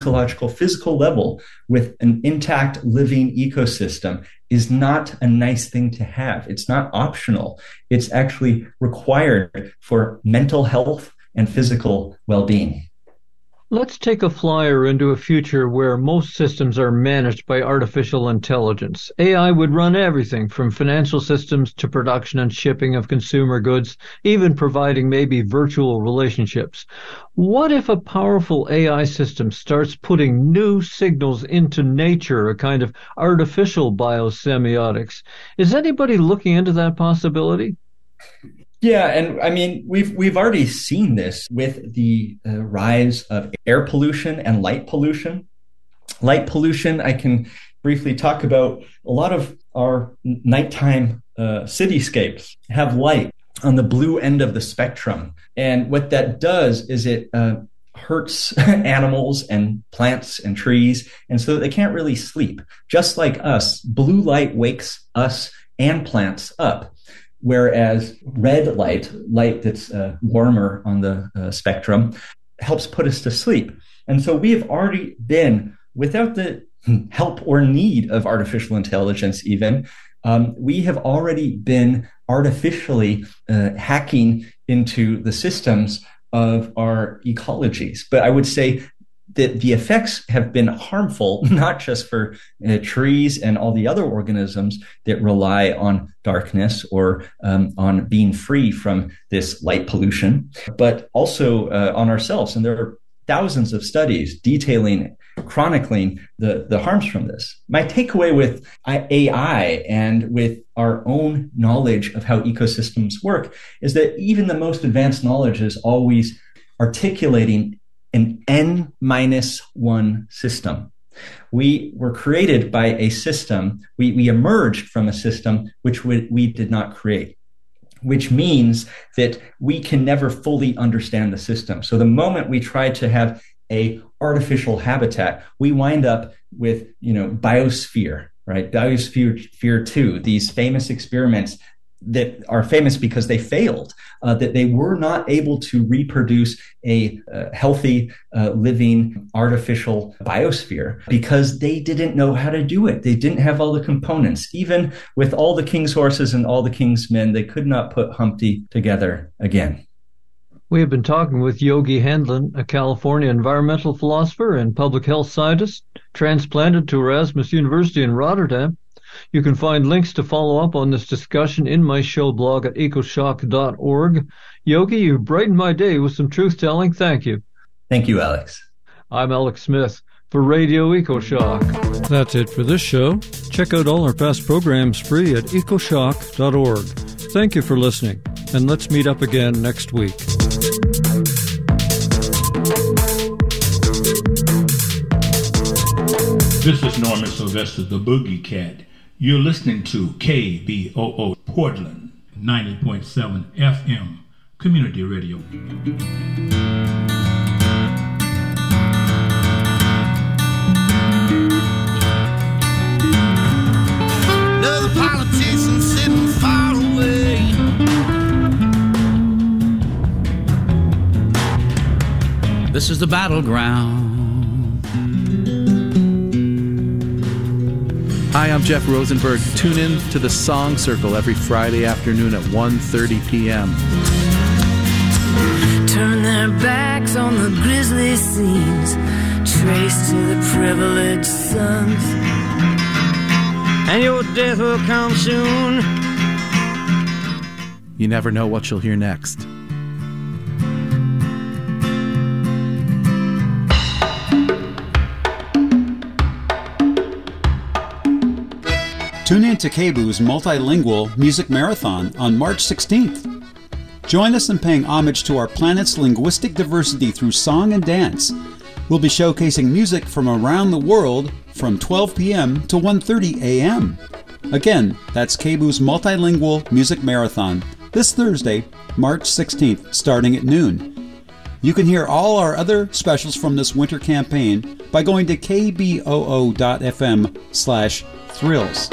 ecological physical level with an intact living ecosystem is not a nice thing to have. It's not optional. It's actually required for mental health and physical well-being. Let's take a flyer into a future where most systems are managed by artificial intelligence. AI would run everything from financial systems to production and shipping of consumer goods, even providing maybe virtual relationships. What if a powerful AI system starts putting new signals into nature, a kind of artificial biosemiotics? Is anybody looking into that possibility? Yeah, and I mean we've we've already seen this with the uh, rise of air pollution and light pollution. Light pollution, I can briefly talk about. A lot of our nighttime uh, cityscapes have light on the blue end of the spectrum, and what that does is it uh, hurts animals and plants and trees, and so they can't really sleep. Just like us, blue light wakes us and plants up. Whereas red light, light that's uh, warmer on the uh, spectrum, helps put us to sleep. And so we have already been, without the help or need of artificial intelligence, even, um, we have already been artificially uh, hacking into the systems of our ecologies. But I would say the, the effects have been harmful, not just for uh, trees and all the other organisms that rely on darkness or um, on being free from this light pollution, but also uh, on ourselves. And there are thousands of studies detailing, chronicling the, the harms from this. My takeaway with AI and with our own knowledge of how ecosystems work is that even the most advanced knowledge is always articulating an n minus one system. We were created by a system. We, we emerged from a system which we, we did not create, which means that we can never fully understand the system. So the moment we try to have a artificial habitat, we wind up with, you know, biosphere, right? Biosphere fear two, these famous experiments that are famous because they failed, uh, that they were not able to reproduce a uh, healthy, uh, living, artificial biosphere because they didn't know how to do it. They didn't have all the components. Even with all the king's horses and all the king's men, they could not put Humpty together again. We have been talking with Yogi Hendlin, a California environmental philosopher and public health scientist, transplanted to Erasmus University in Rotterdam. You can find links to follow up on this discussion in my show blog at ecoshock.org. Yogi, you've brightened my day with some truth telling. Thank you. Thank you, Alex. I'm Alex Smith for Radio EcoShock. That's it for this show. Check out all our past programs free at ecoshock.org. Thank you for listening, and let's meet up again next week. This is Norman Sylvester, the Boogie Cat. You're listening to KBOO Portland 90.7 FM Community Radio. Another politician sitting far away. This is the battleground. Hi, I'm Jeff Rosenberg. Tune in to the Song Circle every Friday afternoon at 1:30 p.m. Turn their backs on the grisly scenes, traced to the privileged sons. And your death will come soon. You never know what you'll hear next. Tune in to KBOO's multilingual music marathon on March 16th. Join us in paying homage to our planet's linguistic diversity through song and dance. We'll be showcasing music from around the world from 12 p.m. to 1:30 a.m. Again, that's KBOO's multilingual music marathon this Thursday, March 16th, starting at noon. You can hear all our other specials from this winter campaign by going to kboo.fm/thrills.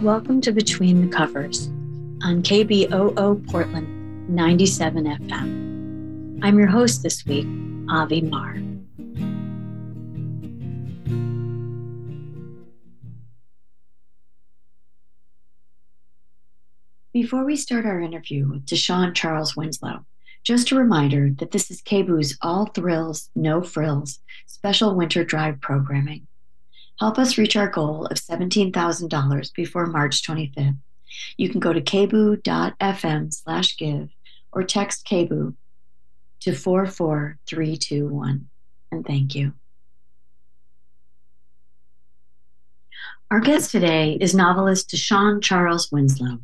Welcome to Between the Covers on KBOO Portland 97 FM. I'm your host this week, Avi Marr. Before we start our interview with Deshawn Charles Winslow, just a reminder that this is KBOO's All Thrills, No Frills special winter drive programming. Help us reach our goal of $17,000 before March 25th. You can go to kboo.fm slash give or text KBOO to 44321. And thank you. Our guest today is novelist Deshawn Charles Winslow.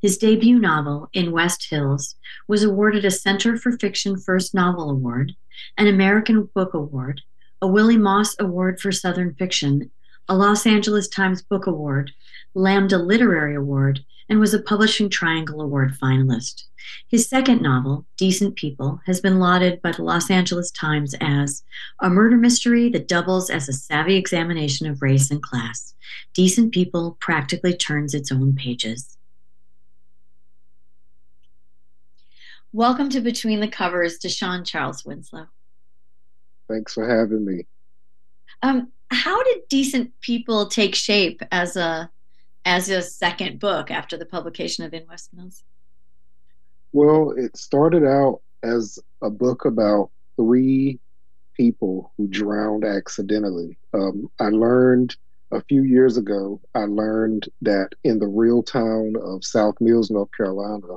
His debut novel, In West Mills, was awarded a Center for Fiction First Novel Award, an American Book Award, a Willie Morris Award for Southern Fiction, a Los Angeles Times Book Award, Lambda Literary Award, and was a Publishing Triangle Award finalist. His second novel, Decent People, has been lauded by the Los Angeles Times as a murder mystery that doubles as a savvy examination of race and class. Decent People practically turns its own pages. Welcome to Between the Covers, Deshawn Charles Winslow. Thanks for having me. Um, how did Decent People take shape as a as a second book after the publication of In West Mills? Well, it started out as a book about three people who drowned accidentally. Um, I learned a few years ago, I learned that in the real town of South Mills, North Carolina,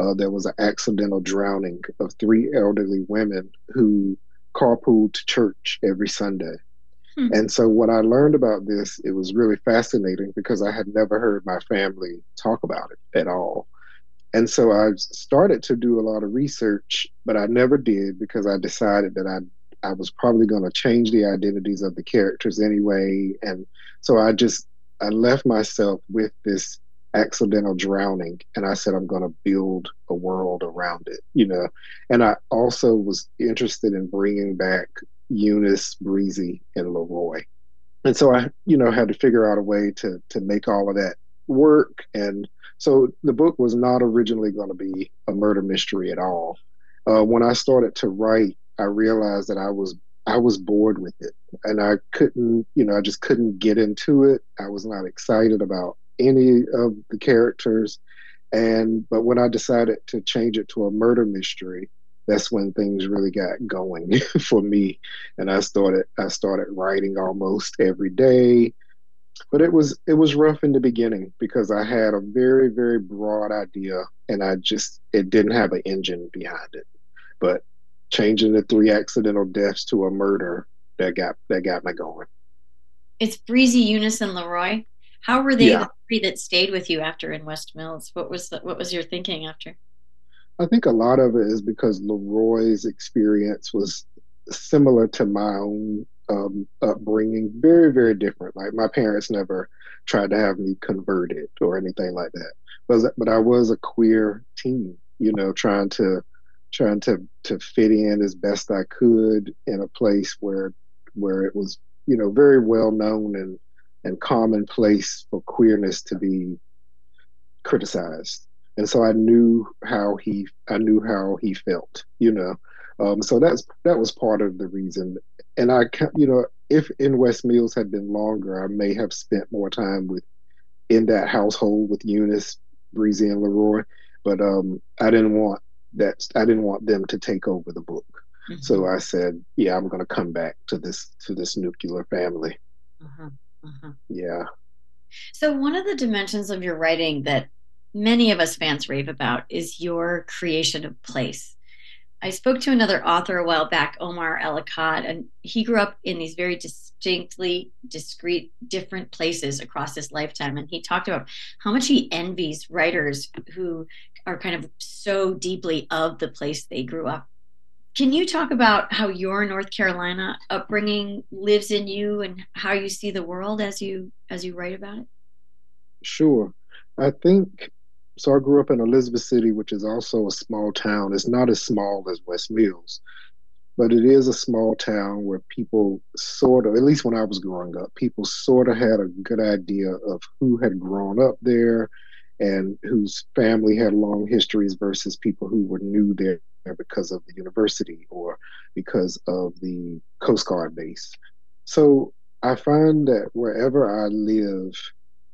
uh, there was an accidental drowning of three elderly women who carpooled to church every Sunday. Hmm. And so, what I learned about this, it was really fascinating because I had never heard my family talk about it at all. And so, I started to do a lot of research, but I never did because I decided that I I was probably going to change the identities of the characters anyway. And so, I just I left myself with this accidental drowning and i said i'm going to build a world around it you know? And i also was interested in bringing back eunice breezy and leroy. And so i you know had to figure out a way to to make all of that work. And so the book was not originally going to be a murder mystery at all. Uh, when i started to write i realized that i was i was bored with it. And i couldn't you know i just couldn't get into it. I was not excited about any of the characters. And but when I decided to change it to a murder mystery, that's when things really got going for me. And I started I started writing almost every day. But it was it was rough in the beginning because I had a very, very broad idea and I just it didn't have an engine behind it. But changing the three accidental deaths to a murder that got that got me going. It's Breezy, Eunice, and Leroy. How were they yeah. the three that stayed with you after in West Mills? What was the, what was your thinking after? I think a lot of it is because Leroy's experience was similar to my own um, upbringing, very very different. Like my parents never tried to have me converted or anything like that. But but I was a queer teen, you know, trying to trying to to fit in as best I could in a place where where it was you know very well known and and commonplace for queerness to be criticized. And so I knew how he I knew how he felt, you know. Um, so that's that was part of the reason. And I you know, if in West Mills had been longer, I may have spent more time with in that household with Eunice, Breezy, and Leroy. But um, I didn't want that. I didn't want them to take over the book. Mm-hmm. So I said, "Yeah, I'm going to come back to this to this nuclear family." Uh-huh. Uh-huh. Yeah. So, one of the dimensions of your writing that many of us fans rave about is your creation of place. I spoke to another author a while back, Omar El-Akkad, and he grew up in these very distinctly discrete, different places across his lifetime. And he talked about how much he envies writers who are kind of so deeply of the place they grew up can you talk about how your North Carolina upbringing lives in you and how you see the world as you as you write about it? Sure. I think so I grew up in Elizabeth City, which is also a small town. It's not as small as West Mills, but it is a small town where people sort of, at least when I was growing up, people sort of had a good idea of who had grown up there and whose family had long histories versus people who were new there because of the university or because of the Coast Guard base. So I find that wherever I live,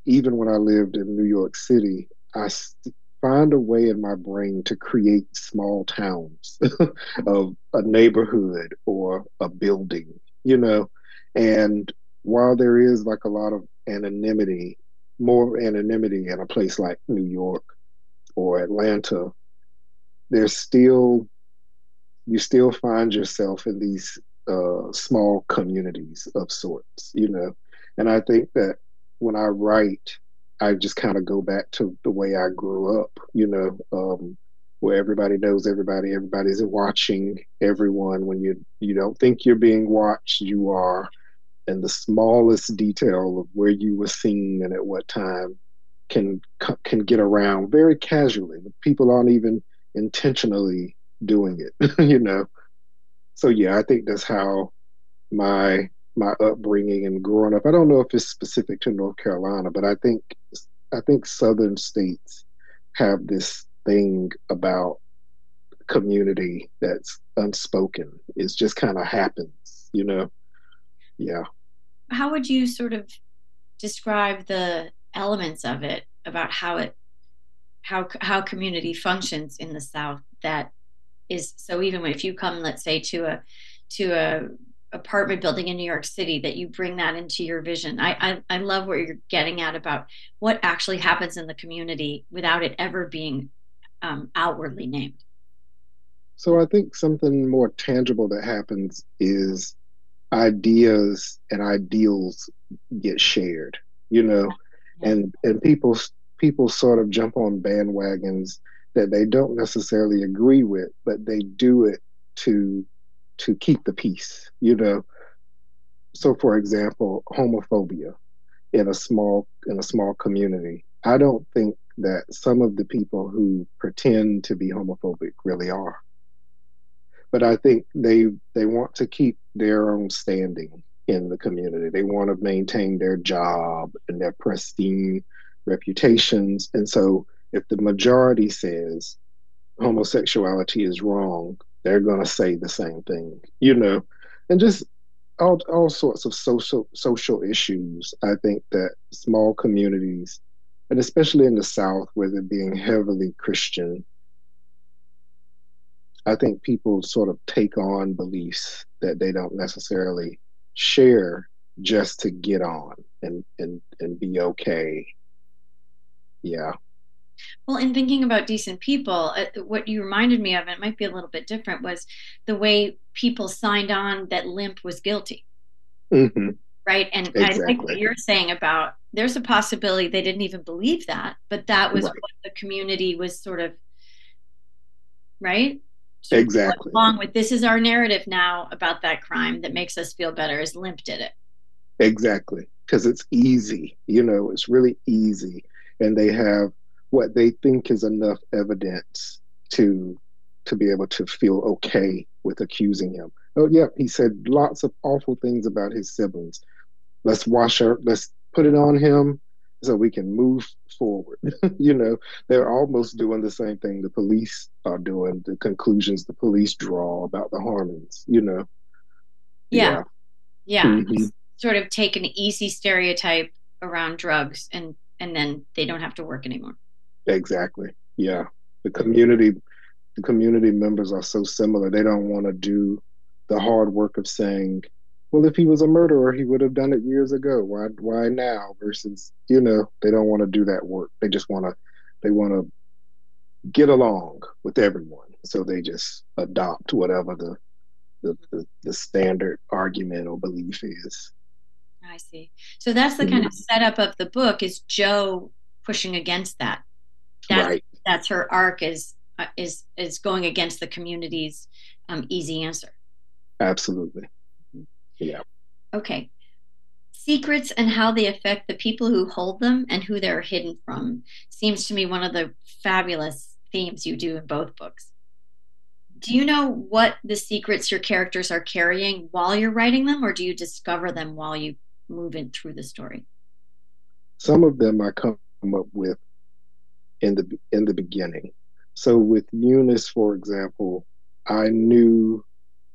even when I lived in New York City, I st- find a way in my brain to create small towns of a neighborhood or a building, you know. And while there is like a lot of anonymity, more anonymity in a place like New York or Atlanta, there's still you still find yourself in these uh, small communities of sorts, you know. And I think that when I write, I just kind of go back to the way I grew up, you know, um, where everybody knows everybody, everybody's watching everyone. When you you don't think you're being watched, you are, and the smallest detail of where you were seen and at what time can can get around very casually. People aren't even intentionally doing it, you know. So yeah, I think that's how my my upbringing and growing up. I don't know if it's specific to North Carolina, but I think I think southern states have this thing about community that's unspoken. It just kind of happens, you know. Yeah. How would you sort of describe the elements of it about how it how how community functions in the South that is so even if you come let's say to a to a apartment building in New York City that you bring that into your vision. I, I, I love what you're getting at about what actually happens in the community without it ever being um, outwardly named. So I think something more tangible that happens is ideas and ideals get shared, you know, yeah. and and people people sort of jump on bandwagons that they don't necessarily agree with, but they do it to to keep the peace, you know. So for example, homophobia in a small in a small community. I don't think that some of the people who pretend to be homophobic really are. But I think they they want to keep their own standing in the community. They want to maintain their job and their pristine reputations. And so if the majority says homosexuality is wrong, they're going to say the same thing, you know, and just all, all sorts of social social issues. I think that small communities, and especially in the South, where they're being heavily Christian, I think people sort of take on beliefs that they don't necessarily share just to get on and and and be okay. Yeah. Well, in thinking about decent people, uh, what you reminded me of, and it might be a little bit different, was the way people signed on that Limp was guilty. Mm-hmm. Right. And exactly. I like what you're saying about there's a possibility they didn't even believe that, but that was right. what the community was sort of, right? So exactly. Along with this is our narrative now about that crime that makes us feel better is Limp did it. Exactly. Because it's easy, you know, it's really easy. And they have what they think is enough evidence to to be able to feel okay with accusing him. Oh yeah, he said lots of awful things about his siblings. Let's wash our let's put it on him so we can move forward. you know, they're almost doing the same thing the police are doing, the conclusions the police draw about the Harmons, you know. Yeah. Yeah. yeah. Mm-hmm. Sort of take an easy stereotype around drugs and and then they don't have to work anymore. Exactly. Yeah. The community the community members are so similar. They don't want to do the hard work of saying, well, if he was a murderer, he would have done it years ago. Why why now? Versus, you know, they don't want to do that work. They just want to they want to get along with everyone. So they just adopt whatever the the, the, the standard argument or belief is. I see. So that's the kind mm-hmm. of setup of the book is Joe pushing against that that, right. That's her arc is uh, is is going against the community's um, easy answer. Absolutely. Mm-hmm. Yeah. Okay. Secrets and how they affect the people who hold them and who they're hidden from seems to me one of the fabulous themes you do in both books. Do you know what the secrets your characters are carrying while you're writing them, or do you discover them while you move in through the story? Some of them I come up with in the in the beginning. So with Eunice, for example, I knew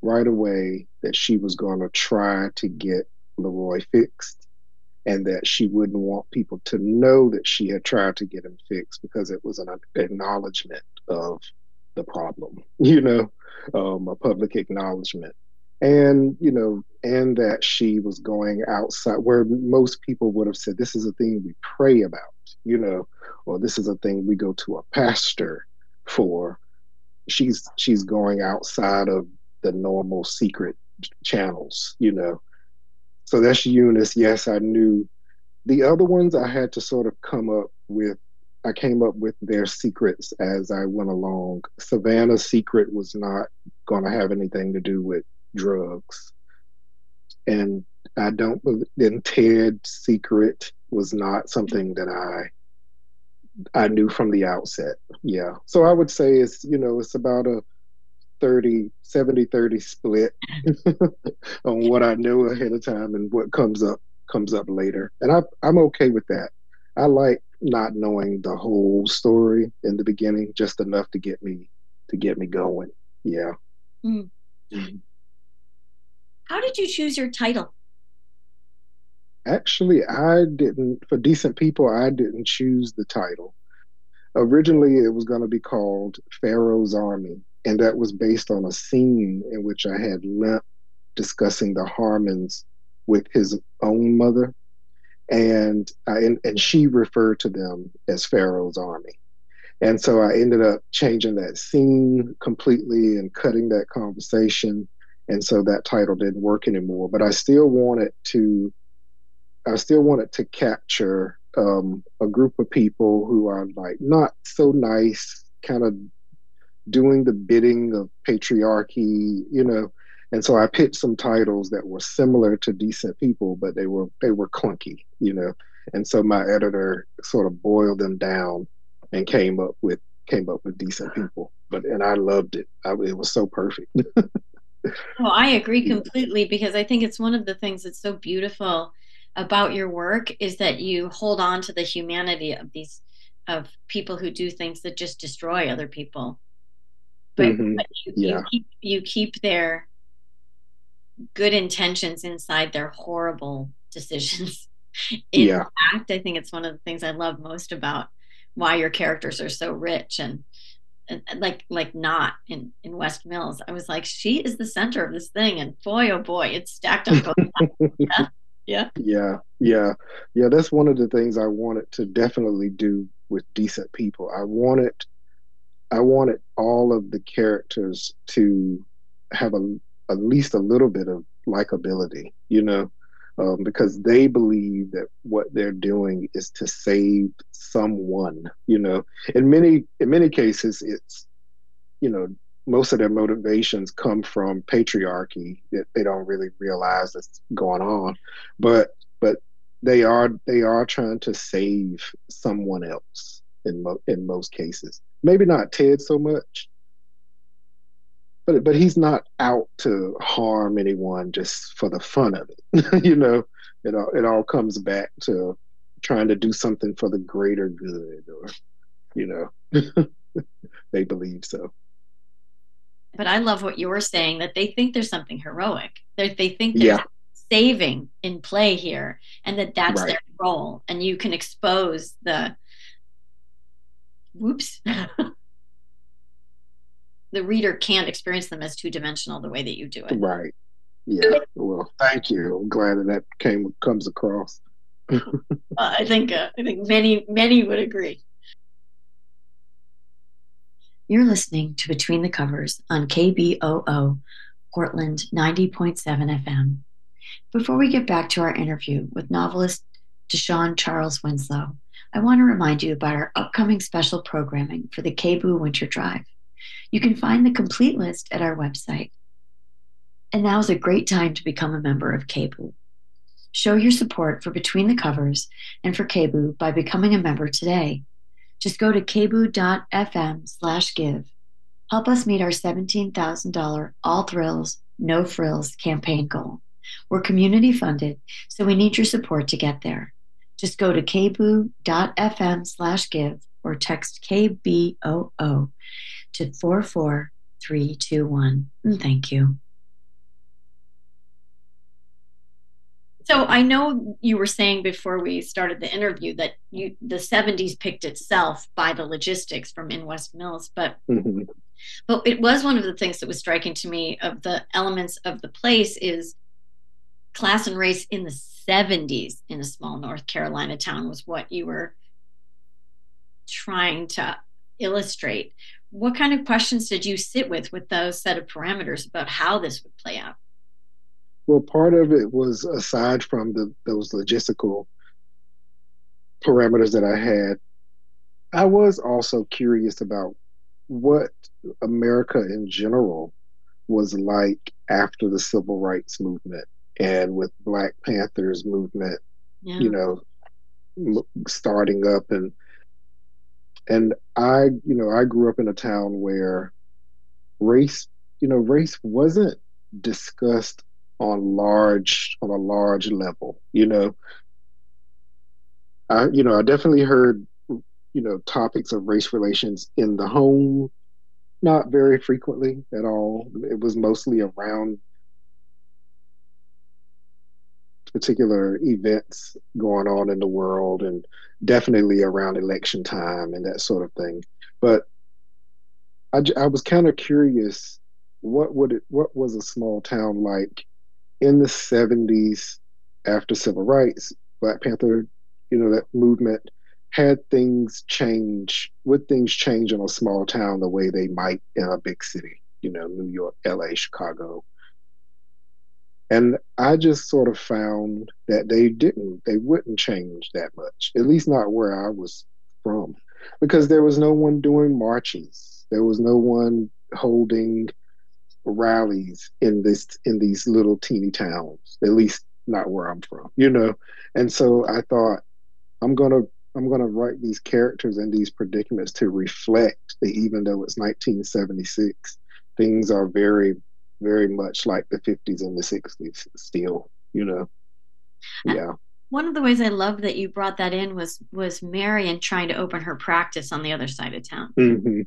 right away that she was going to try to get Leroy fixed and that she wouldn't want people to know that she had tried to get him fixed because it was an acknowledgement of the problem, you know, um, a public acknowledgement. And, you know, and that she was going outside where most people would have said, this is a thing we pray about, you know, or this is a thing we go to a pastor for. She's she's going outside of the normal secret channels, you know. So that's Eunice. Yes, I knew. The other ones I had to sort of come up with. I came up with their secrets as I went along. Savannah's secret was not going to have anything to do with drugs. And I don't believe, then Ted's secret was not something that I I knew from the outset. Yeah. So I would say it's, you know, it's about a 30, 70, 30 split on what I know ahead of time and what comes up comes up later. And I I'm okay with that. I like not knowing the whole story in the beginning, just enough to get me to get me going. Yeah. Mm. How did you choose your title? Actually, I didn't, for Decent People, I didn't choose the title. Originally, it was going to be called Pharaoh's Army, and that was based on a scene in which I had Lemp discussing the Harmons with his own mother. And, I, and, and she referred to them as Pharaoh's Army. And so I ended up changing that scene completely and cutting that conversation. And so that title didn't work anymore. But I still wanted to I still wanted to capture um, a group of people who are like not so nice, kind of doing the bidding of patriarchy, you know. And so I picked some titles that were similar to Decent People, but they were they were clunky, you know. And so my editor sort of boiled them down and came up with came up with Decent People. But and I loved it. I, it was so perfect. well, I agree completely because I think it's one of the things that's so beautiful about your work is that you hold on to the humanity of these of people who do things that just destroy other people but, mm-hmm. but you, yeah. you, keep, you keep their good intentions inside their horrible decisions in yeah. fact i think it's one of the things i love most about why your characters are so rich and like like not in in west mills i was like she is the center of this thing and boy oh boy it's stacked up yeah yeah. Yeah. Yeah. Yeah. That's one of the things I wanted to definitely do with decent people. I wanted I wanted all of the characters to have a at least a little bit of likability, you know, um, because they believe that what they're doing is to save someone, you know. In many in many cases, it's you know most of their motivations come from patriarchy that they don't really realize that's going on but but they are they are trying to save someone else in mo- in most cases maybe not ted so much but but he's not out to harm anyone just for the fun of it you know it all it all comes back to trying to do something for the greater good or you know they believe so but I love what you were saying that they think there's something heroic. They're, they think there's yeah. saving in play here, and that that's right. their role. And you can expose the whoops. the reader can't experience them as two dimensional the way that you do it. Right. Yeah. Well, thank you. I'm glad that that came comes across. uh, I think uh, I think many many would agree. You're listening to Between the Covers on KBOO, Portland 90.7 FM. Before we get back to our interview with novelist Deshawn Charles Winslow, I want to remind you about our upcoming special programming for the KBOO Winter Drive. You can find the complete list at our website. And now is a great time to become a member of KBOO. Show your support for Between the Covers and for KBOO by becoming a member today just go to kboo.fm slash give. Help us meet our $17,000 All Thrills, No Frills campaign goal. We're community funded, so we need your support to get there. Just go to kboo.fm slash give or text KBOO to 44321. And thank you. So I know you were saying before we started the interview that you the 70s picked itself by the logistics from in West Mills, but Mhm. but it was one of the things that was striking to me of the elements of the place is class and race in the 70s in a small North Carolina town was what you were trying to illustrate. What kind of questions did you sit with with those set of parameters about how this would play out? Well, part of it was aside from the those logistical parameters that I had, I was also curious about what America in general was like after the civil rights movement and with Black Panthers movement, Yeah. you know, starting up and and I, you know, I grew up in a town where race, you know, race wasn't discussed on large on a large level, you know. I you know, I definitely heard you know topics of race relations in the home not very frequently at all. It was mostly around particular events going on in the world and definitely around election time and that sort of thing. But I was kind of curious what would it what was a small town like in the 70s after civil rights black panther you know that movement had things change would things change in a small town the way they might in a big city you know new york la chicago and i just sort of found that they didn't they wouldn't change that much at least not where i was from. Because there was no one doing marches. There was no one holding rallies in this in these little teeny towns at least not where i'm from you know? And so i thought i'm gonna i'm gonna write these characters and these predicaments to reflect that even though it's 1976 things are very very much like the 50s and the 60s still you know? Yeah. One of the ways I love that you brought that in was was Marion trying to open her practice on the other side of town. hmm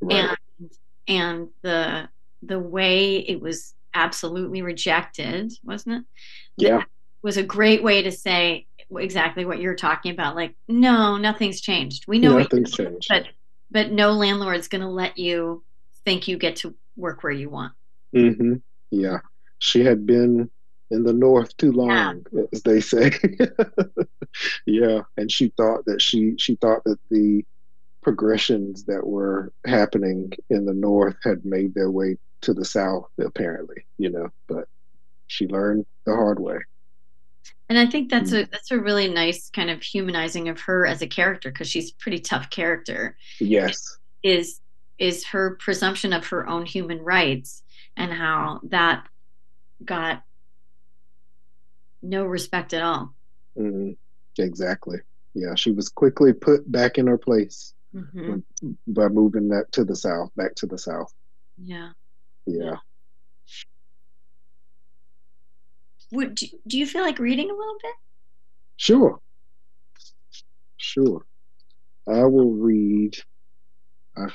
right. And and the the way it was absolutely rejected wasn't it? Yeah. was a great way to say exactly what you're talking about like no nothing's changed. We know nothing's changed. but but no landlord's going to let you think you get to work where you want hmm Yeah, she had been in the north too long, as they say. yeah, and she thought that she she thought that the progressions that were happening in the north had made their way to the south. Apparently, you know, but she learned the hard way. and i think that's a that's a really nice kind of humanizing of her as a character because she's a pretty tough character Yes. is is her presumption of her own human rights and how that got no respect at all. hmm Exactly. Yeah, she was quickly put back in her place Mhm. by moving that to the south, back to the south. Yeah. Yeah. Would do, do you feel like reading a little bit? Sure. Sure. I will read. I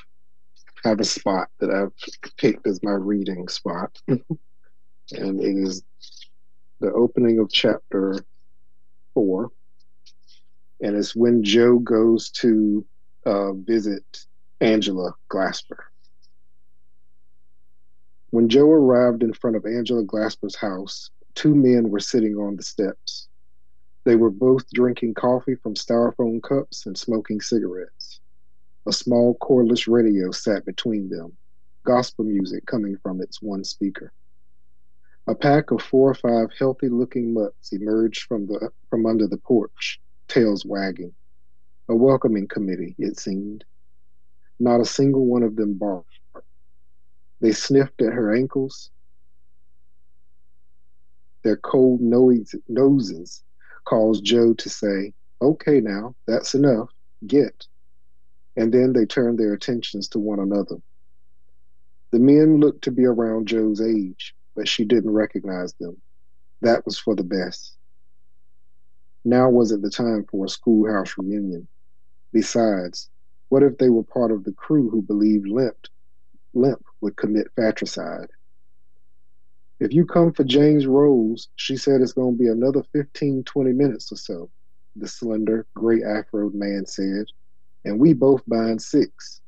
have a spot that I've picked as my reading spot. and it is the opening of chapter four. And it's when Joe goes to uh, visit Angela Glasper. When Joe arrived in front of Angela Glasper's house, two men were sitting on the steps. They were both drinking coffee from styrofoam cups and smoking cigarettes. A small cordless radio sat between them, gospel music coming from its one speaker. A pack of four or five healthy looking mutts emerged from the from under the porch, tails wagging. A welcoming committee, it seemed. Not a single one of them barked. They sniffed at her ankles. Their cold nose- noses caused Joe to say, Okay, now, that's enough. Get. And then they turned their attentions to one another. The men looked to be around Joe's age, but she didn't recognize them. That was for the best. Now wasn't the time for a schoolhouse reunion. Besides, what if they were part of the crew who believed Limp, Limp would commit fratricide? If you come for Jane's rolls, she said it's going to be another 15, 20 minutes or so, the slender, gray afroed man said, and we both buying six.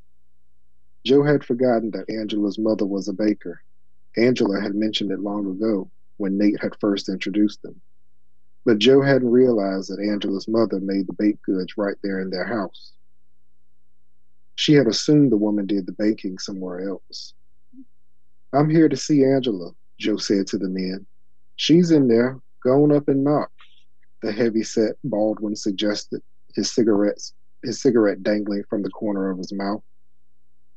Joe had forgotten that Angela's mother was a baker. Angela had mentioned it long ago when Nate had first introduced them. But Joe hadn't realized that Angela's mother made the baked goods right there in their house. She had assumed the woman did the baking somewhere else. I'm here to see Angela, Joe said to the men. She's in there, gone up and knock, the heavy set Baldwin suggested, his cigarettes his cigarette dangling from the corner of his mouth.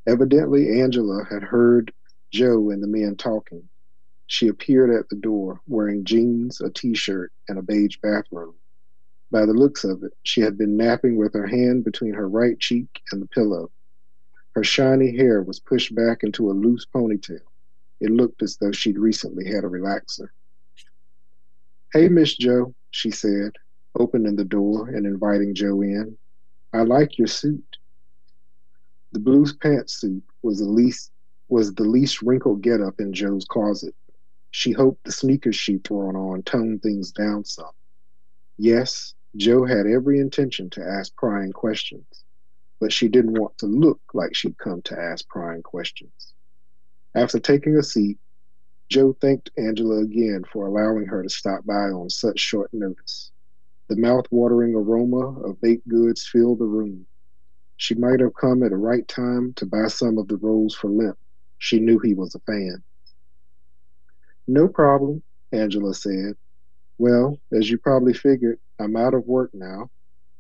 Evidently Angela had heard Joe and the men talking. She appeared at the door wearing jeans, a t shirt, and a beige bathrobe. By the looks of it, she had been napping with her hand between her right cheek and the pillow. Her shiny hair was pushed back into a loose ponytail. It looked as though she'd recently had a relaxer. Hey, Miss Joe, she said, opening the door and inviting Joe in. I like your suit. The blue pantsuit was the least was the least wrinkled getup in Joe's closet. She hoped the sneakers she'd thrown on toned things down some. Yes, Joe had every intention to ask prying questions, but she didn't want to look like she'd come to ask prying questions. After taking a seat, Joe thanked Angela again for allowing her to stop by on such short notice. The mouth-watering aroma of baked goods filled the room. She might have come at the right time to buy some of the rolls for Limp. She knew he was a fan. No problem, Angela said. Well, as you probably figured, I'm out of work now.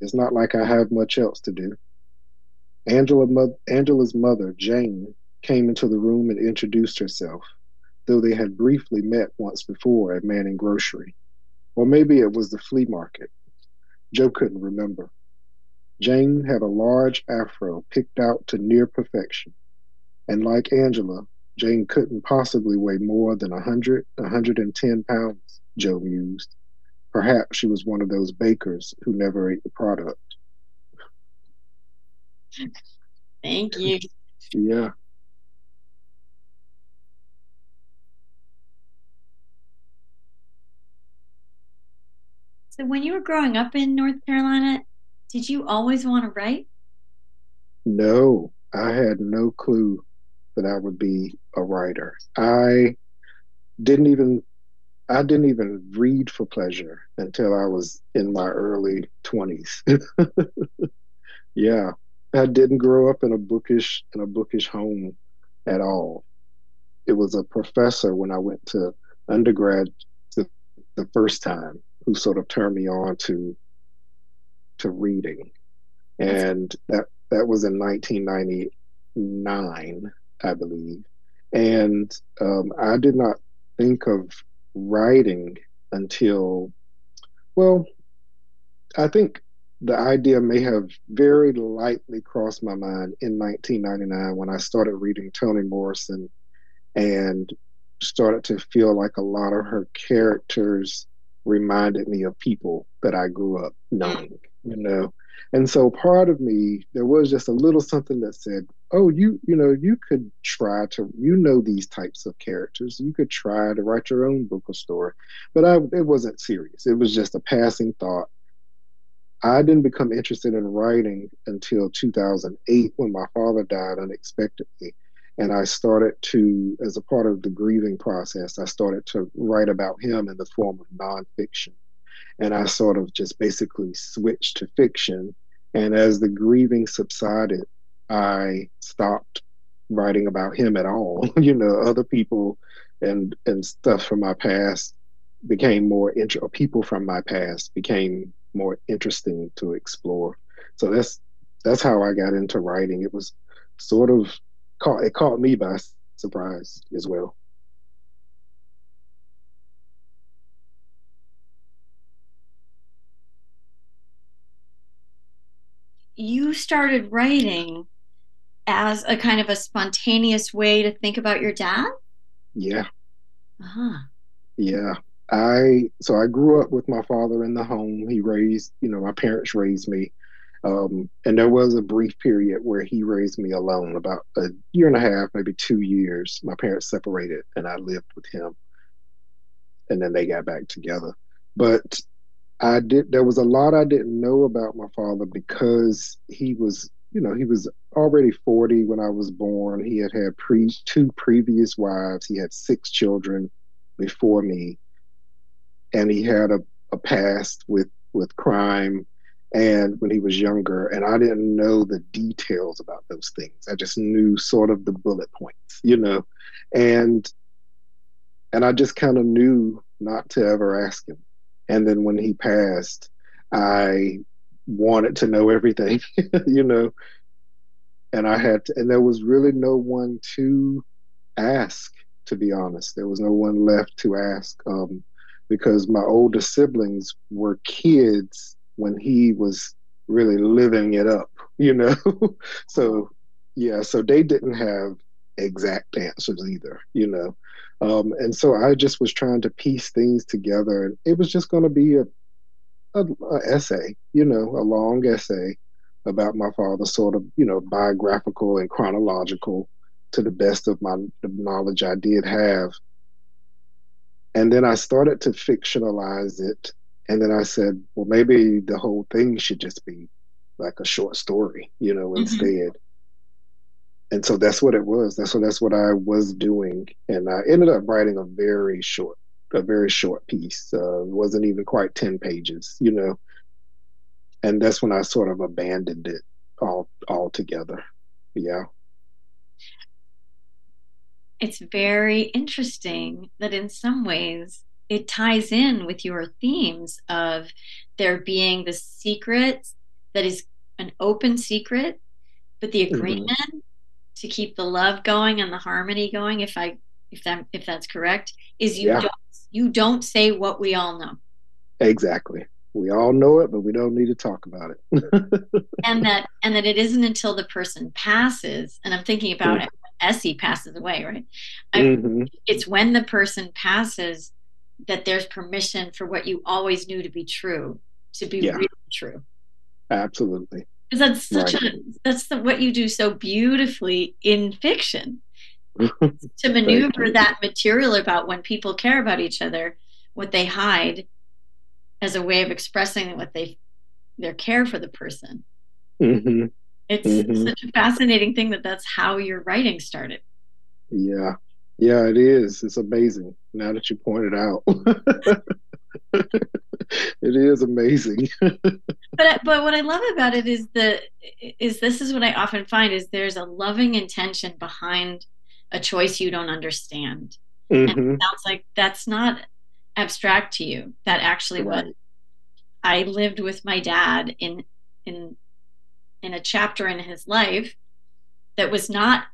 It's not like I have much else to do. Angela, Angela's mother, Jane, came into the room and introduced herself, though they had briefly met once before at Manning Grocery. Or maybe it was the flea market. Joe couldn't remember. Jane had a large afro picked out to near perfection. And like Angela, Jane couldn't possibly weigh more than a 100, a 110 pounds, Joe mused. Perhaps she was one of those bakers who never ate the product. Thank you. Yeah. So, when you were growing up in North Carolina, did you always want to write? No, I had no clue that I would be a writer. I didn't even I didn't even read for pleasure until I was in my early 20s. yeah, I didn't grow up in a bookish in a bookish home at all. It was a professor when I went to undergrad the, the first time who sort of turned me on to to reading, and that that was in 1999, I believe. And um, I did not think of writing until, well, I think the idea may have very lightly crossed my mind in 1999 when I started reading Toni Morrison and started to feel like a lot of her characters reminded me of people that I grew up knowing, you know. And so part of me, there was just a little something that said, oh, you, you know, you could try to, you know, these types of characters. You could try to write your own book or story. But I, it wasn't serious. It was just a passing thought. I didn't become interested in writing until 2008 when my father died unexpectedly. And I started to, as a part of the grieving process, I started to write about him in the form of nonfiction. And I sort of just basically switched to fiction. And as the grieving subsided, I stopped writing about him at all. you know, other people and and stuff from my past became more int- or people from my past became more interesting to explore. So that's that's how I got into writing. It was sort of caught it caught me by surprise as well. You started writing as a kind of a spontaneous way to think about your dad? Yeah. Uh-huh. Yeah. I so I grew up with my father in the home. He raised, you know, my parents raised me. Um, and there was a brief period where he raised me alone, about a year and a half, maybe two years. My parents separated and I lived with him. And then they got back together. But I did there was a lot I didn't know about my father because he was, you know, he was already 40 when I was born. He had had pre two previous wives. He had six children before me. And he had a, a past with with crime and when he was younger and i didn't know the details about those things. I just knew sort of the bullet points you know and and i just kind of knew not to ever ask him. And then when he passed i wanted to know everything you know and i had to, and there was really no one to ask to be honest. There was no one left to ask um, because my older siblings were kids when he was really living it up, you know? so, yeah, so they didn't have exact answers either, you know? Um, and so I just was trying to piece things together, and it was just going to be a, a, a essay, you know, a long essay about my father, sort of, you know, biographical and chronological to the best of my knowledge I did have. And then I started to fictionalize it and then I said, well, maybe the whole thing should just be like a short story, you know, mm-hmm. instead. And so that's what it was. That's what that's what I was doing, and I ended up writing a very short, a very short piece. Uh, it wasn't even quite ten pages, you know. And that's when I sort of abandoned it all altogether. Yeah. It's very interesting that in some ways it ties in with your themes of there being the secret that is an open secret, but the mm-hmm. agreement mm-hmm. to keep the love going and the harmony going, if I if that if that's correct, is you yeah. don't you don't say what we all know. Exactly. We all know it, but we don't need to talk about it. and that and that it isn't until the person passes, and I'm thinking about mm-hmm. it Essie passes away, right? Mm-hmm. It's when the person passes that there's permission for what you always knew to be true to be yeah. really true. Absolutely. Because that's such right. a that's the, what you do so beautifully in fiction. to maneuver that material about when people care about each other, what they hide as a way of expressing what they their care for the person. Mm-hmm. It's mm-hmm. such a fascinating thing that that's how your writing started. Yeah, yeah, it is. It's amazing now that you pointed out. it is amazing. but but what I love about it is the is this is what I often find is there's a loving intention behind a choice you don't understand. Mm-hmm. And it sounds like that's not abstract to you. That actually right. what I lived with my dad in in in a chapter in his life that was not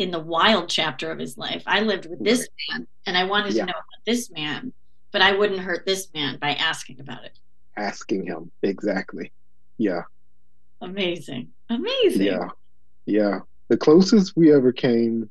in the wild chapter of his life. I lived with this man and I wanted yeah. to know about this man, but I wouldn't hurt this man by asking about it. Asking him, exactly. Yeah. Amazing. Amazing. Yeah. Yeah. The closest we ever came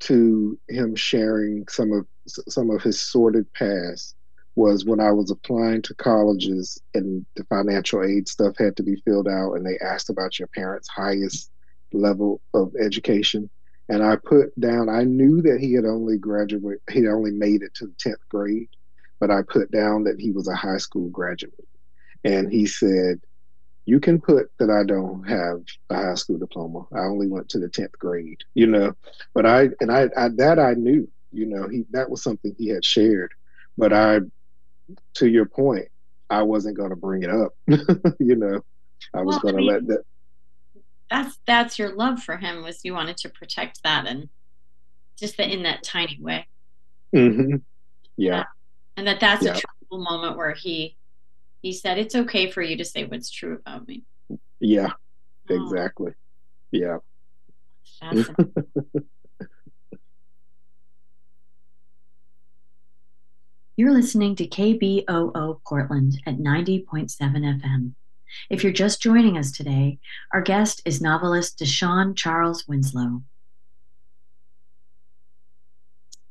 to him sharing some of some of his sordid past was when I was applying to colleges and the financial aid stuff had to be filled out and they asked about your parents' highest level of education and I put down, I knew that he had only graduated, he had only made it to the 10th grade, but I put down that he was a high school graduate. And he said, You can put that I don't have a high school diploma. I only went to the 10th grade, you know. But I, and I, I that I knew, you know, he, that was something he had shared. But I, to your point, I wasn't going to bring it up, you know. I was well, going to let that that's that's your love for him was you wanted to protect that and just that in that tiny way mm-hmm. yeah and that that's yeah. a truthful moment where he he said it's okay for you to say what's true about me yeah oh. exactly yeah You're listening to KBOO Portland at 90.7 FM. If you're just joining us today, our guest is novelist Deshawn Charles Winslow.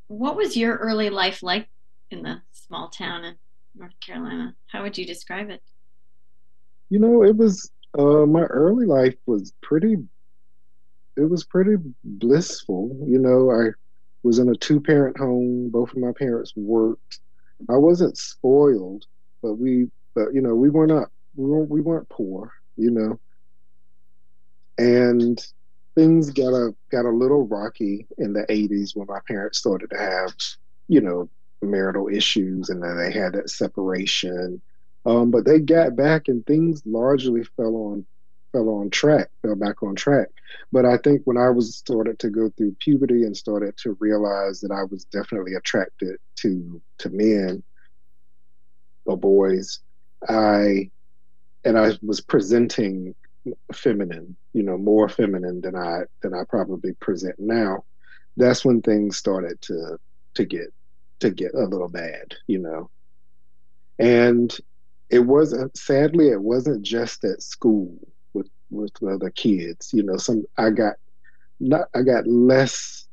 What was your early life like in the small town in North Carolina? How would you describe it? You know, it was uh, my early life was pretty. It was pretty blissful. You know, I was in a two-parent home. Both of my parents worked. I wasn't spoiled, but we, but you know, we were not we weren't, we weren't poor. You know, and things got a got a little rocky in the 80s when my parents started to have you know marital issues and then they had that separation. Um, but they got back and things largely fell on fell on track, fell back on track. But I think when I was started to go through puberty and started to realize that I was definitely attracted to to men or boys, I and I was presenting feminine, you know, more feminine than I than I probably present now. That's when things started to to get to get a little bad, you know. And it wasn't sadly it wasn't just at school with with other kids. You know, some I got not I got less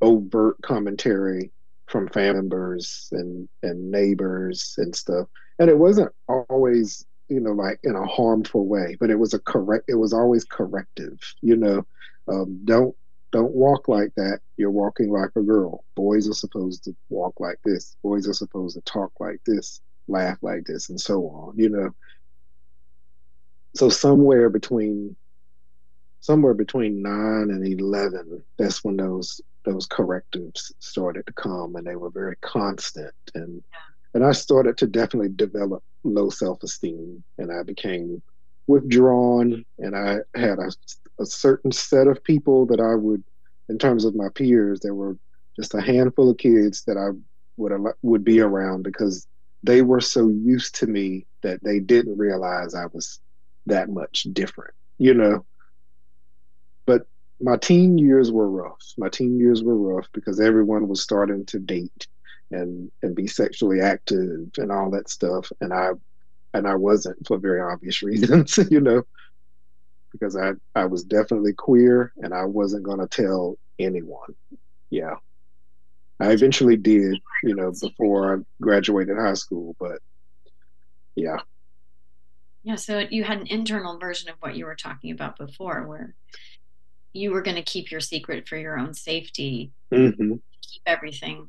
overt commentary from family members and and neighbors and stuff. And it wasn't always, you know, like in a harmful way, but it was a correct it was always corrective, you know. Um, don't don't walk like that. You're walking like a girl. Boys are supposed to walk like this. Boys are supposed to talk like this, laugh like this, and so on, you know. So somewhere between somewhere between nine and eleven, that's when those those correctives started to come and they were very constant and and I started to definitely develop low self esteem and I became withdrawn and I had a, a certain set of people that I would, in terms of my peers, there were just a handful of kids that I would would be around because they were so used to me that they didn't realize I was that much different, you know. But my teen years were rough. My teen years were rough because everyone was starting to date and and be sexually active and all that stuff, and I and I wasn't for very obvious reasons, you know, because I I was definitely queer and I wasn't going to tell anyone. Yeah. I eventually did, you know, before I graduated high school, but yeah. Yeah, so you had an internal version of what you were talking about before where you were going to keep your secret for your own safety, mm-hmm. keep everything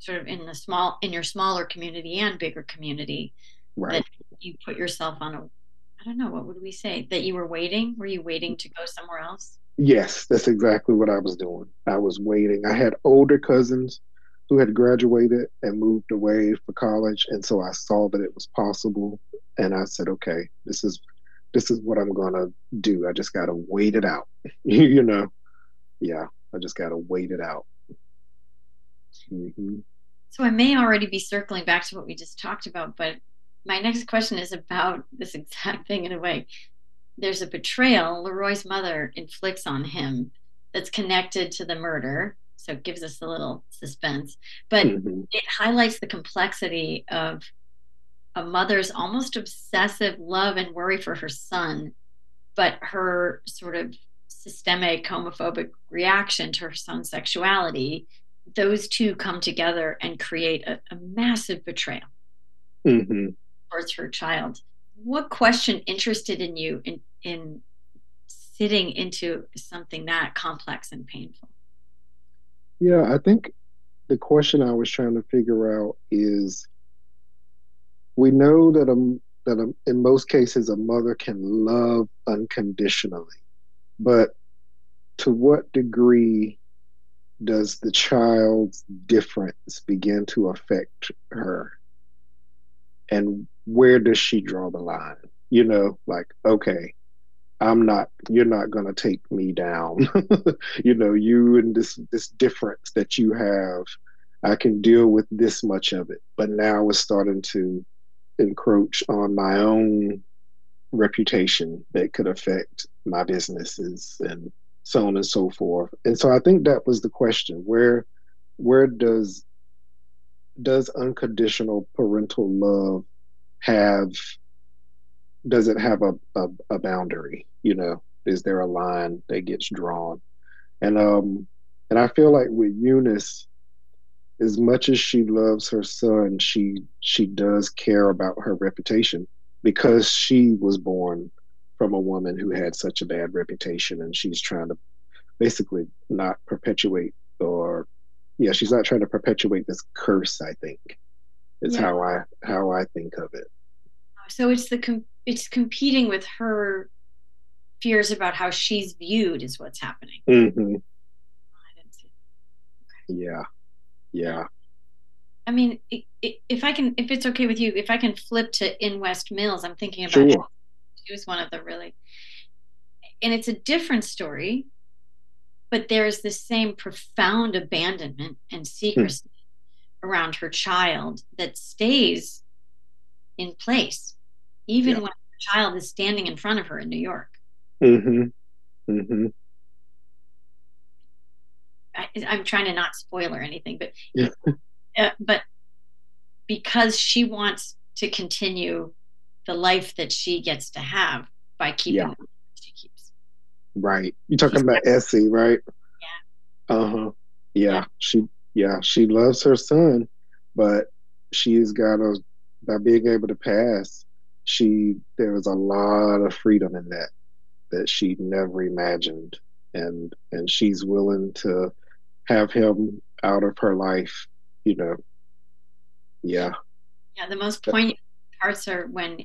sort of in the small in your smaller community and bigger community right. that you put yourself on a I don't know what would we say? That you were waiting? Were you waiting to go somewhere else? Yes that's exactly what I was doing. I was waiting. I had older cousins who had graduated and moved away for college and so I saw that it was possible and I said okay this is this is what I'm going to do. I just got to wait it out. You know? Yeah I just got to wait it out Mm-hmm. So I may already be circling back to what we just talked about, but my next question is about this exact thing in a way. There's a betrayal Leroy's mother inflicts on him that's connected to the murder. So it gives us a little suspense, but mm-hmm. it highlights the complexity of a mother's almost obsessive love and worry for her son, but her sort of systemic homophobic reaction to her son's sexuality those two come together and create a, a massive betrayal mm-hmm. towards her child. What question interested in you in in sitting into something that complex and painful? Yeah, I think the question I was trying to figure out is we know that a, that a, in most cases a mother can love unconditionally, but to what degree does the child's difference begin to affect her? And where does she draw the line? You know, like, okay, I'm not, you're not to take me down. you know, you and this, this difference that you have, I can deal with this much of it. But now it's starting to encroach on my own reputation that could affect my businesses and so on and so forth. And so I think that was the question: where where does does unconditional parental love have does it have a, a, a boundary you know is there a line that gets drawn and um and i feel like with eunice as much as she loves her son she she does care about her reputation because she was born from a woman who had such a bad reputation and she's trying to basically not perpetuate or yeah she's not trying to perpetuate this curse i think is Yeah. how i how i think of it. So it's the com- it's competing with her fears about how she's viewed is what's happening. hmm I didn't see yeah. Yeah. I mean, i i if I can, if it's okay with you, if I can flip to in West Mills, I'm thinking about sure she was one of the really, and it's a different story, but there's the same profound abandonment and secrecy around her child that stays in place, even Yeah. when her child is standing in front of her in New York. hmm hmm I, I'm trying to not spoil or anything, but Yeah. uh, but because she wants to continue the life that she gets to have by keeping Yeah. she keeps. right you're talking She's about essie right Yeah. uh-huh yeah, Yeah. she yeah she loves her son but she's got a by being able to pass she there was a lot of freedom in that that she never imagined and and she's willing to have him out of her life you know yeah Yeah, the most poignant parts are when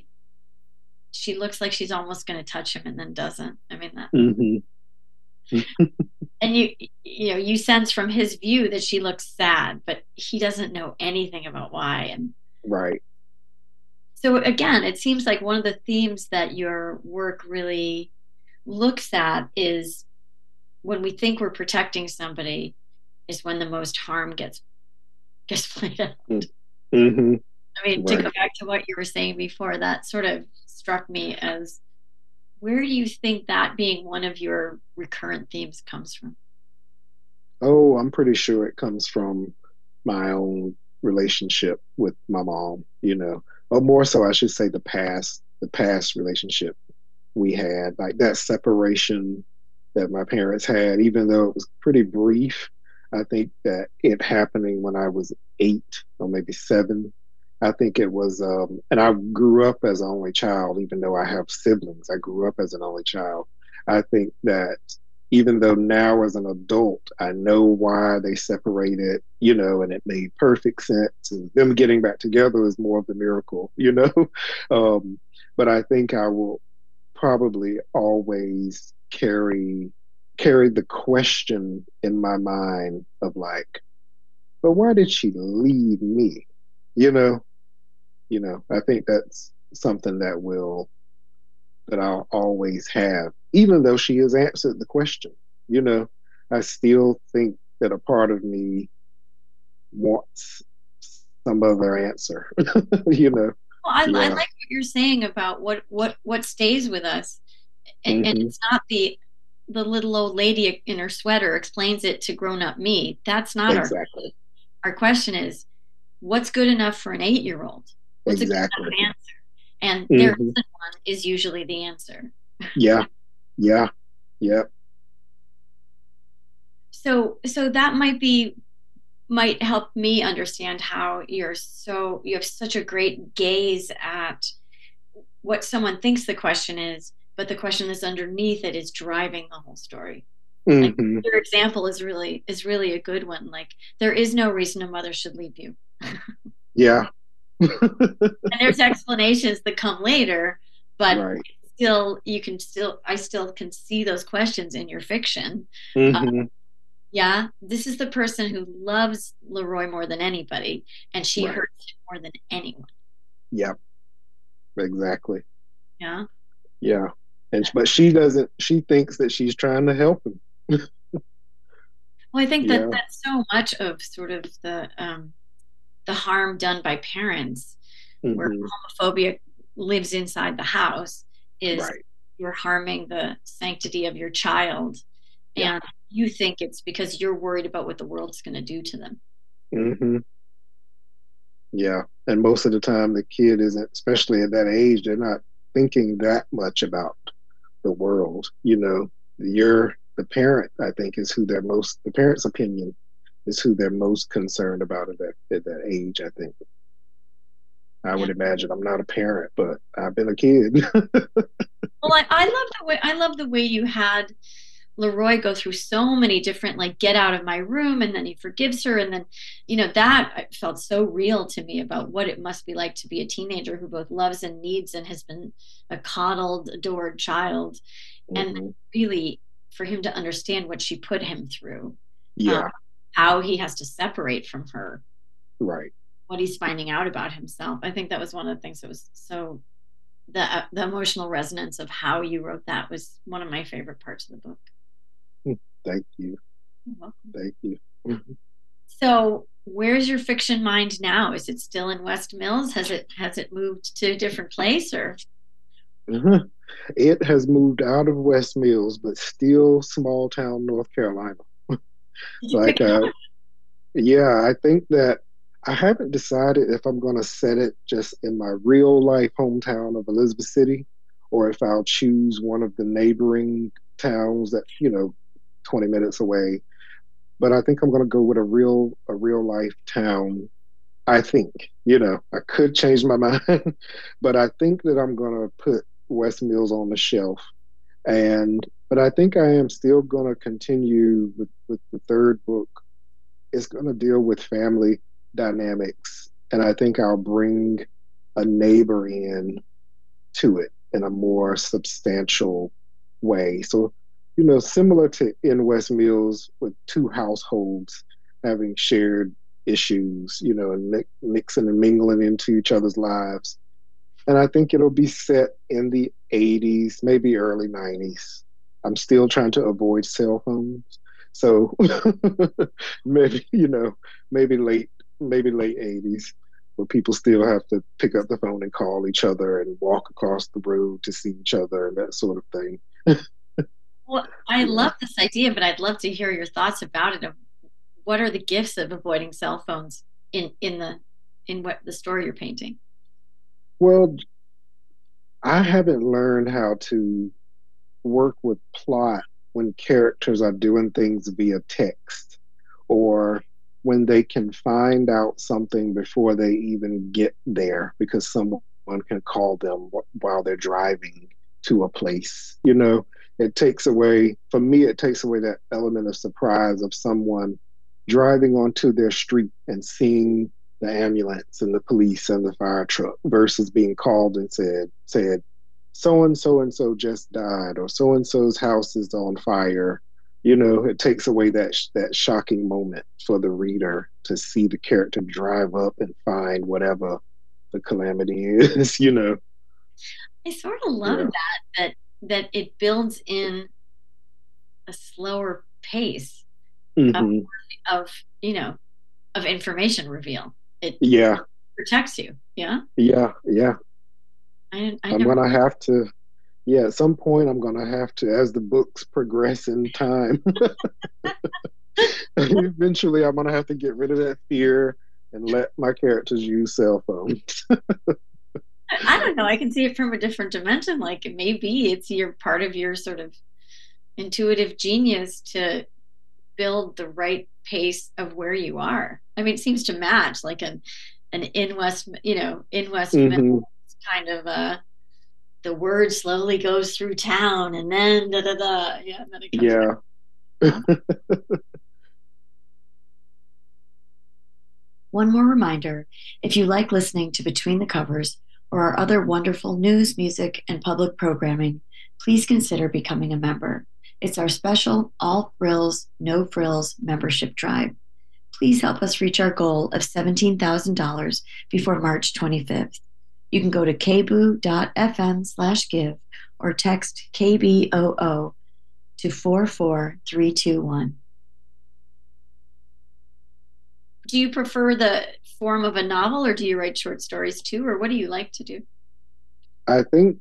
she looks like she's almost going to touch him and then doesn't. I mean that, Mm-hmm. and you you know you sense from his view that she looks sad, but he doesn't know anything about why. And right so again, it seems like one of the themes that your work really looks at is when we think we're protecting somebody, is when the most harm gets gets played out. hmm I mean, to go back to what you were saying before, that sort of struck me as where do you think that being one of your recurrent themes comes from? Oh, I'm pretty sure it comes from my own relationship with my mom, you know, or more so, I should say the past, the past relationship we had, like that separation that my parents had, even though it was pretty brief. I think that it happening when I was eight or maybe seven. I think it was, um, and I grew up as an only child, even though I have siblings. I grew up as an only child. I think that even though now as an adult I know why they separated, you know, and it made perfect sense. And them getting back together is more of the miracle, you know. Um, but I think I will probably always carry carry the question in my mind of like, but why did she leave me? You know, you know. I think that's something that will that I'll always have, even though she has answered the question. You know, I still think that a part of me wants some other answer. you know, Well, I, I like what you're saying about what what what stays with us, and, and Mhm. it's not the the little old lady in her sweater explains it to grown up me. That's not exactly, our our question. Is what's good enough for an eight year old? What's a good exactly. answer? And there Mhm. isn't one is usually the answer. Yeah, yeah, yeah. so so that might be might help me understand how you're so you have such a great gaze at what someone thinks the question is but the question that's underneath it is driving the whole story hmm your example is really is really a good one like there is no reason a mother should leave you Yeah. And there's explanations that come later but right. still you can still i still can see those questions in your fiction hmm Yeah, this is the person who loves Leroy more than anybody, and she Right. hurts him more than anyone. Yep. Exactly. Yeah. Yeah. And but she doesn't. She thinks that she's trying to help him. Well, I think that Yeah. that's so much of sort of the um, the harm done by parents, where Mhm. homophobia lives inside the house, is Right. you're harming the sanctity of your child, Yeah. and you think it's because you're worried about what the world's going to do to them. hmm Yeah. And most of the time, the kid isn't, especially at that age, they're not thinking that much about the world. You know, you're the parent, I think, is who they're most, the parent's opinion is who they're most concerned about at that, at that age, I think. I would imagine I'm not a parent, but I've been a kid. well, I, I love the way I love the way you had Leroy go through so many different like get out of my room and then he forgives her and then you know that felt so real to me about what it must be like to be a teenager who both loves and needs and has been a coddled adored child mm-hmm. and really for him to understand what she put him through yeah um, how he has to separate from her right what he's finding out about himself i think that was one of the things that was so the uh, the emotional resonance of how you wrote that was one of my favorite parts of the book Thank you. You're welcome. Thank you. so, where's your fiction mind now? Is it still in West Mills? Has it has it moved to a different place or? Mm-hmm. It has moved out of West Mills, but still small town North Carolina. Like, uh, yeah, I think that I haven't decided if I'm going to set it just in my real life hometown of Elizabeth City, or if I'll choose one of the neighboring towns that you know 20 minutes away. But I think I'm going to go with a real a real life town. I think you know I could change my mind, but I think that I'm going to put West Mills on the shelf. And but I think I am still going to continue with with the third book. It's going to deal with family dynamics, and I think I'll bring a neighbor in to it in a more substantial way. So you know, similar to in West Mills with two households having shared issues, you know, and mi- mixing and mingling into each other's lives. And I think it'll be set in the 80s, maybe early 90s. I'm still trying to avoid cell phones. So maybe, you know, maybe late, maybe late 80s where people still have to pick up the phone and call each other and walk across the road to see each other and that sort of thing. Well, I love this idea, but I'd love to hear your thoughts about it. What are the gifts of avoiding cell phones in in the in what the story you're painting? Well, I haven't learned how to work with plot when characters are doing things via text or when they can find out something before they even get there because someone can call them while they're driving to a place. You know, it takes away, for me, it takes away that element of surprise of someone driving onto their street and seeing the ambulance and the police and the fire truck versus being called and said, said, so and so and so just died or so and so's house is on fire. You know, it takes away that that shocking moment for the reader to see the character drive up and find whatever the calamity is. You know, I sort of love yeah. that that that it builds in a slower pace mm-hmm. of, of, you know of information reveal. It yeah protects you. Yeah. Yeah. Yeah. I, I am gonna have to. Yeah, at some point I'm gonna have to, as the books progress in time. eventually, I'm gonna have to get rid of that fear and let my characters use cell phones. I don't know. I can see it from a different dimension. Like maybe it's your part of your sort of intuitive genius to build the right pace of where you are. I mean, it seems to match like an an in West, you know, in West mm-hmm. kind of uh the word slowly goes through town and then da da da. Yeah. yeah. One more reminder if you like listening to Between the Covers, or our other wonderful news, music, and public programming, please consider becoming a member. It's our special All Frills, No Frills membership drive. Please help us reach our goal of $17,000 before March 25th. You can go to kboo.fm slash give or text KBOO to 44321. Do you prefer the form of a novel or do you write short stories too or what do you like to do i think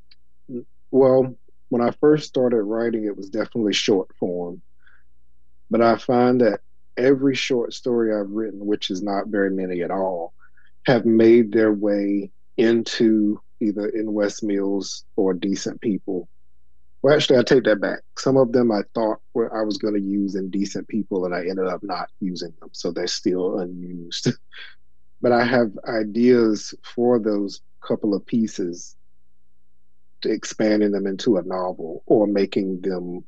well when i first started writing it was definitely short form but i find that every short story i've written which is not very many at all have made their way into either in West Mills or Decent People. Well, actually, I take that back. Some of them I thought were I was going to use in Decent People, and I ended up not using them, so they're still unused. but I have ideas for those couple of pieces, expanding them into a novel or making them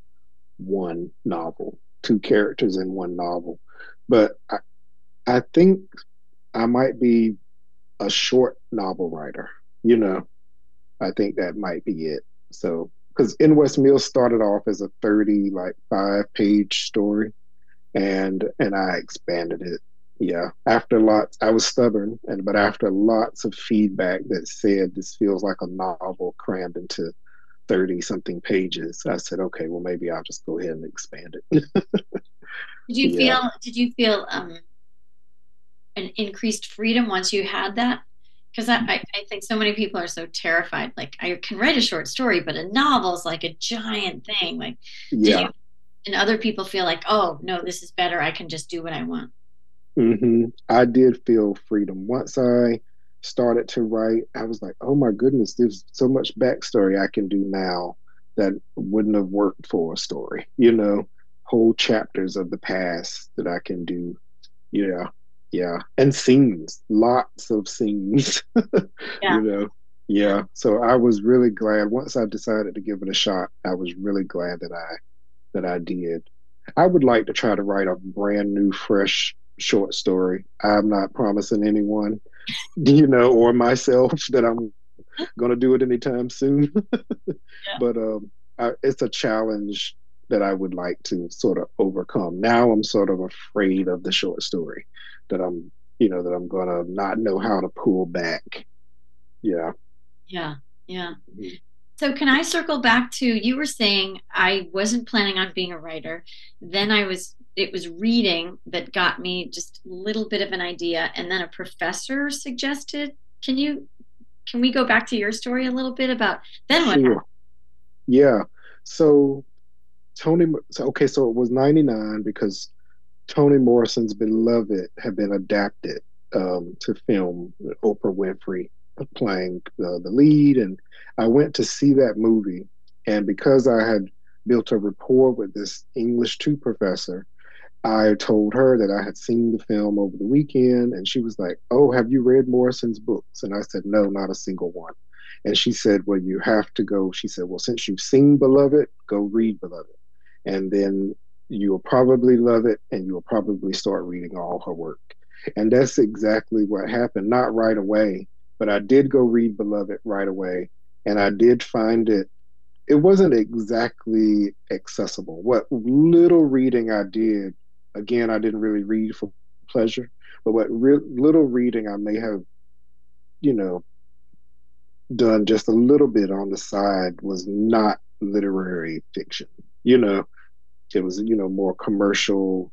one novel, two characters in one novel. But I, I think I might be a short novel writer. You know, I think that might be it. So, because In West Mills started off as a thirty like five page story, and and I expanded it. Yeah, after lots, I was stubborn, and but after lots of feedback that said this feels like a novel crammed into 30 something pages i said okay well maybe i'll just go ahead and expand it. Did you yeah. feel did you feel um an increased freedom once you had that? Because I, I think so many people are so terrified like i can write a short story but a novel is like a giant thing like yeah. you, and other people feel like oh no this is better i can just do what i want mm-hmm. i did feel freedom once i started to write, I was like, oh my goodness, there's so much backstory I can do now that wouldn't have worked for a story, you know, whole chapters of the past that I can do. Yeah. Yeah. And scenes, lots of scenes, yeah. you know. Yeah. So I was really glad once I decided to give it a shot, I was really glad that I that I did. I would like to try to write a brand new, fresh short story. I'm not promising anyone you know, or myself that I'm going to do it anytime soon. yeah. But um, I, it's a challenge that I would like to sort of overcome. Now I'm sort of afraid of the short story that I'm, you know, that I'm going to not know how to pull back. Yeah. Yeah. Yeah. So, can I circle back to you were saying I wasn't planning on being a writer. Then I was, it was reading that got me just a little bit of an idea. And then a professor suggested, can you, can we go back to your story a little bit about then what sure. Yeah. So, Toni, so, okay, so it was 99 because Toni Morrison's Beloved had been adapted um, to film, Oprah Winfrey playing the, the lead. And I went to see that movie. And because I had built a rapport with this English 2 professor, I told her that I had seen the film over the weekend. And she was like, Oh, have you read Morrison's books? And I said, No, not a single one. And she said, Well, you have to go. She said, Well, since you've seen Beloved, go read Beloved. And then you'll probably love it and you'll probably start reading all her work. And that's exactly what happened, not right away, but I did go read Beloved right away, and I did find it. It wasn't exactly accessible. What little reading I did, again, I didn't really read for pleasure, but what re- little reading I may have, you know, done just a little bit on the side was not literary fiction. You know, it was you know more commercial.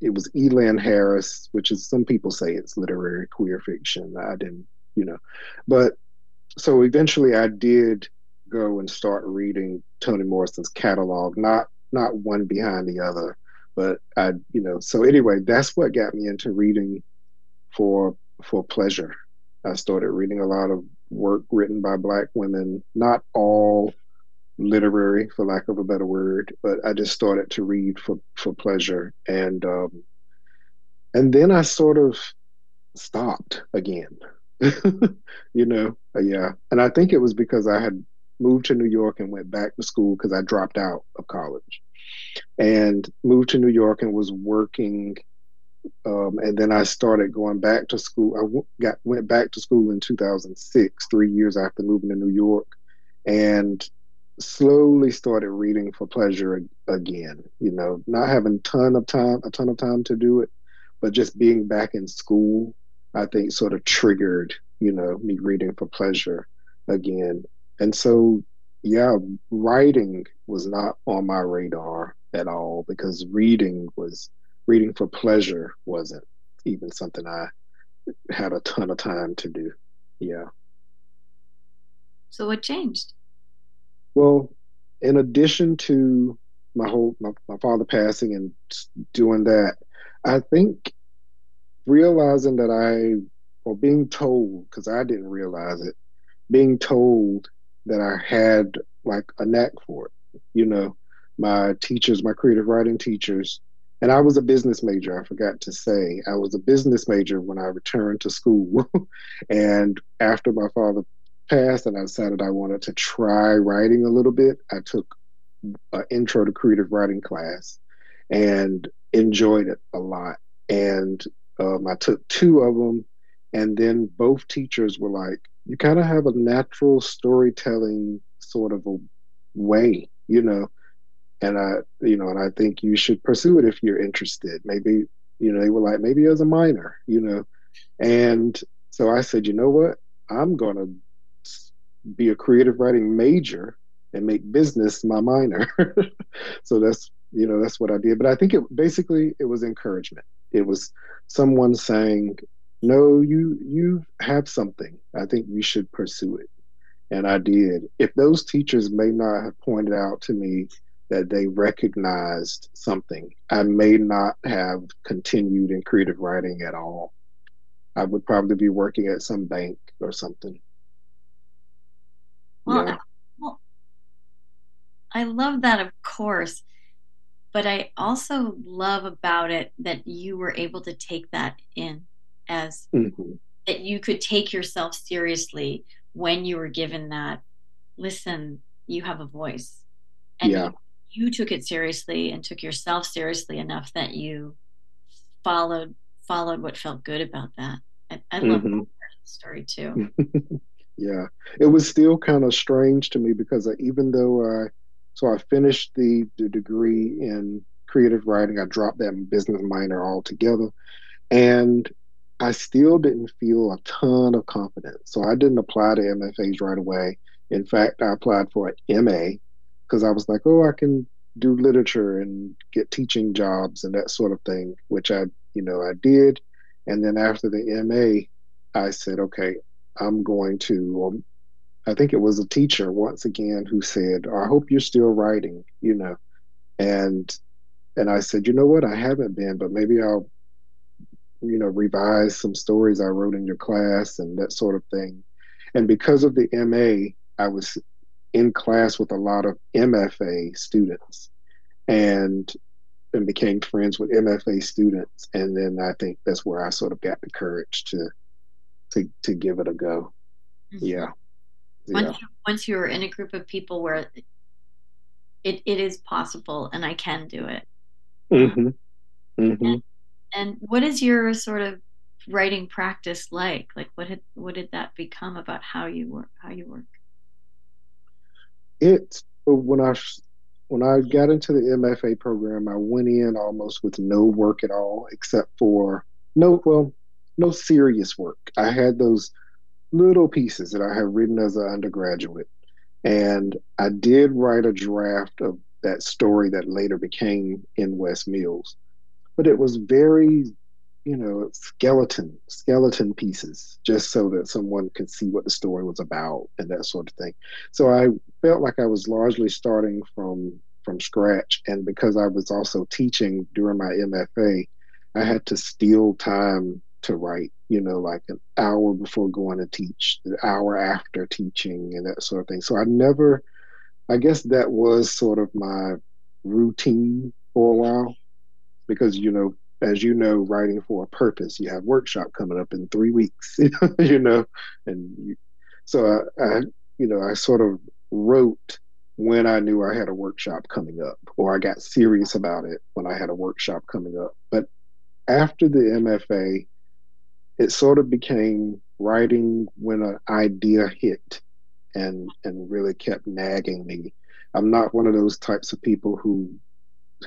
It was Elan Harris, which is some people say it's literary queer fiction. I didn't you know. But so eventually I did go and start reading Toni Morrison's catalog, not not one behind the other, but I, you know, so anyway, that's what got me into reading for for pleasure. I started reading a lot of work written by black women, not all literary for lack of a better word, but I just started to read for for pleasure and um and then I sort of stopped again. you know, yeah. And I think it was because I had moved to New York and went back to school because I dropped out of college and moved to New York and was working. Um, and then I started going back to school. I w- got went back to school in 2006, three years after moving to New York, and slowly started reading for pleasure again. You know, not having ton of time, a ton of time to do it, but just being back in school I think sort of triggered, you know, me reading for pleasure again. And so, yeah, writing was not on my radar at all because reading was reading for pleasure wasn't even something I had a ton of time to do. Yeah. So what changed? Well, in addition to my whole my, my father passing and doing that, I think realizing that I or being told, because I didn't realize it, being told that I had like a knack for it. You know, my teachers, my creative writing teachers, and I was a business major. I forgot to say, I was a business major when I returned to school. and after my father passed and I decided I wanted to try writing a little bit, I took an intro to creative writing class and enjoyed it a lot. And um, I took two of them, and then both teachers were like, "You kind of have a natural storytelling sort of a way, you know." And I, you know, and I think you should pursue it if you're interested. Maybe, you know, they were like, maybe as a minor, you know. And so I said, you know what? I'm going to be a creative writing major and make business my minor. so that's you know that's what I did. But I think it basically it was encouragement. It was someone saying, "No, you you have something. I think you should pursue it." And I did. If those teachers may not have pointed out to me that they recognized something, I may not have continued in creative writing at all. I would probably be working at some bank or something. Well, yeah. well, I love that, of course. But I also love about it that you were able to take that in as mm-hmm. that you could take yourself seriously when you were given that. Listen, you have a voice, and yeah. you, you took it seriously and took yourself seriously enough that you followed followed what felt good about that. I, I love mm-hmm. that story too. yeah, it was still kind of strange to me because I, even though I, so I finished the, the degree in creative writing, I dropped that business minor altogether, and I still didn't feel a ton of confidence. So I didn't apply to MFAs right away. In fact, I applied for an MA because I was like, oh, I can do literature and get teaching jobs and that sort of thing, which I, you know, I did. And then after the MA, I said, okay, I'm going to, um, I think it was a teacher once again who said, I hope you're still writing, you know. And and I said, you know what, I haven't been, but maybe I'll, you know, revise some stories I wrote in your class and that sort of thing. And because of the MA, I was in class with a lot of MFA students and and became friends with MFA students. And then I think that's where I sort of got the courage to to to give it a go. Mm-hmm. Yeah. Once, yeah. You, once you're in a group of people where it, it is possible and I can do it. Mm-hmm. Mm-hmm. And, and what is your sort of writing practice like? Like what had what did that become about how you work how you work? It when I when I got into the MFA program, I went in almost with no work at all, except for no well, no serious work. I had those little pieces that I had written as an undergraduate. And I did write a draft of that story that later became in West Mills. But it was very, you know, skeleton, skeleton pieces, just so that someone could see what the story was about and that sort of thing. So I felt like I was largely starting from from scratch. And because I was also teaching during my MFA, I had to steal time to write, you know, like an hour before going to teach, the hour after teaching, and that sort of thing. So I never, I guess that was sort of my routine for a while because, you know, as you know, writing for a purpose, you have workshop coming up in three weeks, you know, and you, so I, I, you know, I sort of wrote when I knew I had a workshop coming up, or I got serious about it when I had a workshop coming up. But after the MFA, it sort of became writing when an idea hit and and really kept nagging me. I'm not one of those types of people who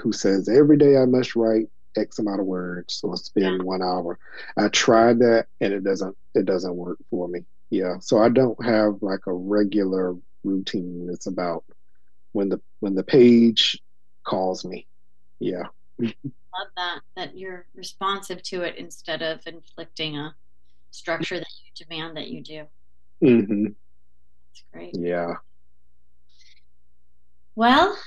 who says every day I must write X amount of words or spend one hour. I tried that and it doesn't it doesn't work for me. Yeah. So I don't have like a regular routine. It's about when the when the page calls me. Yeah love that that you're responsive to it instead of inflicting a structure that you demand that you do. Mm-hmm. That's great. Yeah. Well,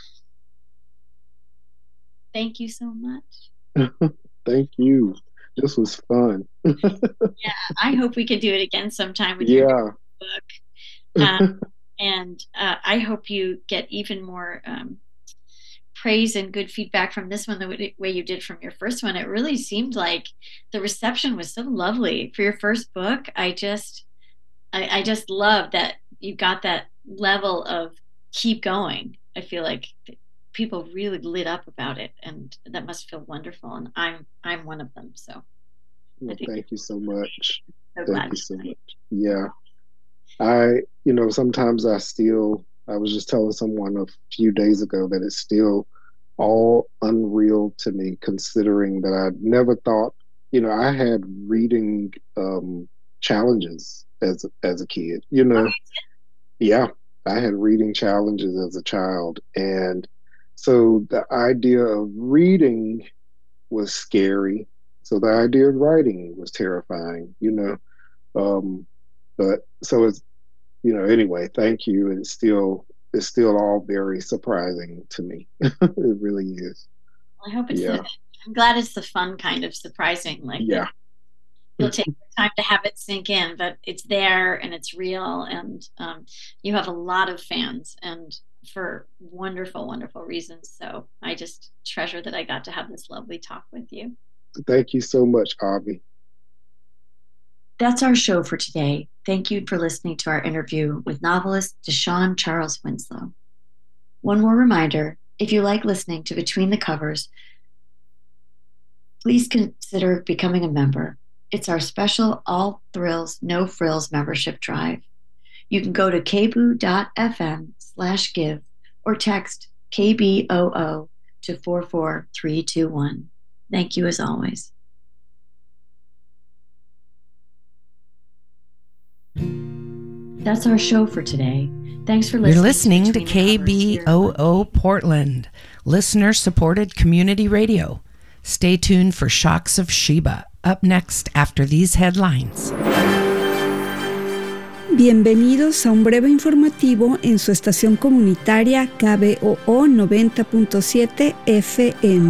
thank you so much. thank you. this was fun. yeah, I hope we could do it again sometime with yeah. your book. Um, and uh, I hope you get even more um, praise and good feedback from this one the way you did from your first one. It really seemed like the reception was so lovely for your first book. I just, I, I just love that you got that level of keep going. I feel like people really lit up about it, and that must feel wonderful. And I'm, I'm one of them. So, well, thank you so much. So thank you so much. Yeah. I, you know, sometimes I still, I was just telling someone a few days ago that it's still all unreal to me, considering that I never thought, you know, I had reading um, challenges as as a kid. You know, yeah, I had reading challenges as a child, and so the idea of reading was scary. So the idea of writing was terrifying. You know, um, but so it's you know, anyway, thank you. It's still it's still all very surprising to me. it really is. Well, I hope it's. Yeah. The, I'm glad it's the fun kind of surprising. Like yeah, you'll take time to have it sink in, but it's there and it's real, and um, you have a lot of fans and for wonderful, wonderful reasons. So I just treasure that I got to have this lovely talk with you. Thank you so much, Avi. That's our show for today. Thank you for listening to our interview with novelist Deshawn Charles Winslow. One more reminder if you like listening to Between the Covers, please consider becoming a member. It's our special All Thrills, No Frills membership drive. You can go to kboo.fm slash give or text KBOO to 44321. Thank you as always. That's our show for today. Thanks for listening. You're listening to KBOO Portland, listener supported community radio. Stay tuned for Shocks of Sheba, up next after these headlines. Bienvenidos a un breve informativo en su estación comunitaria KBOO 90.7 FM.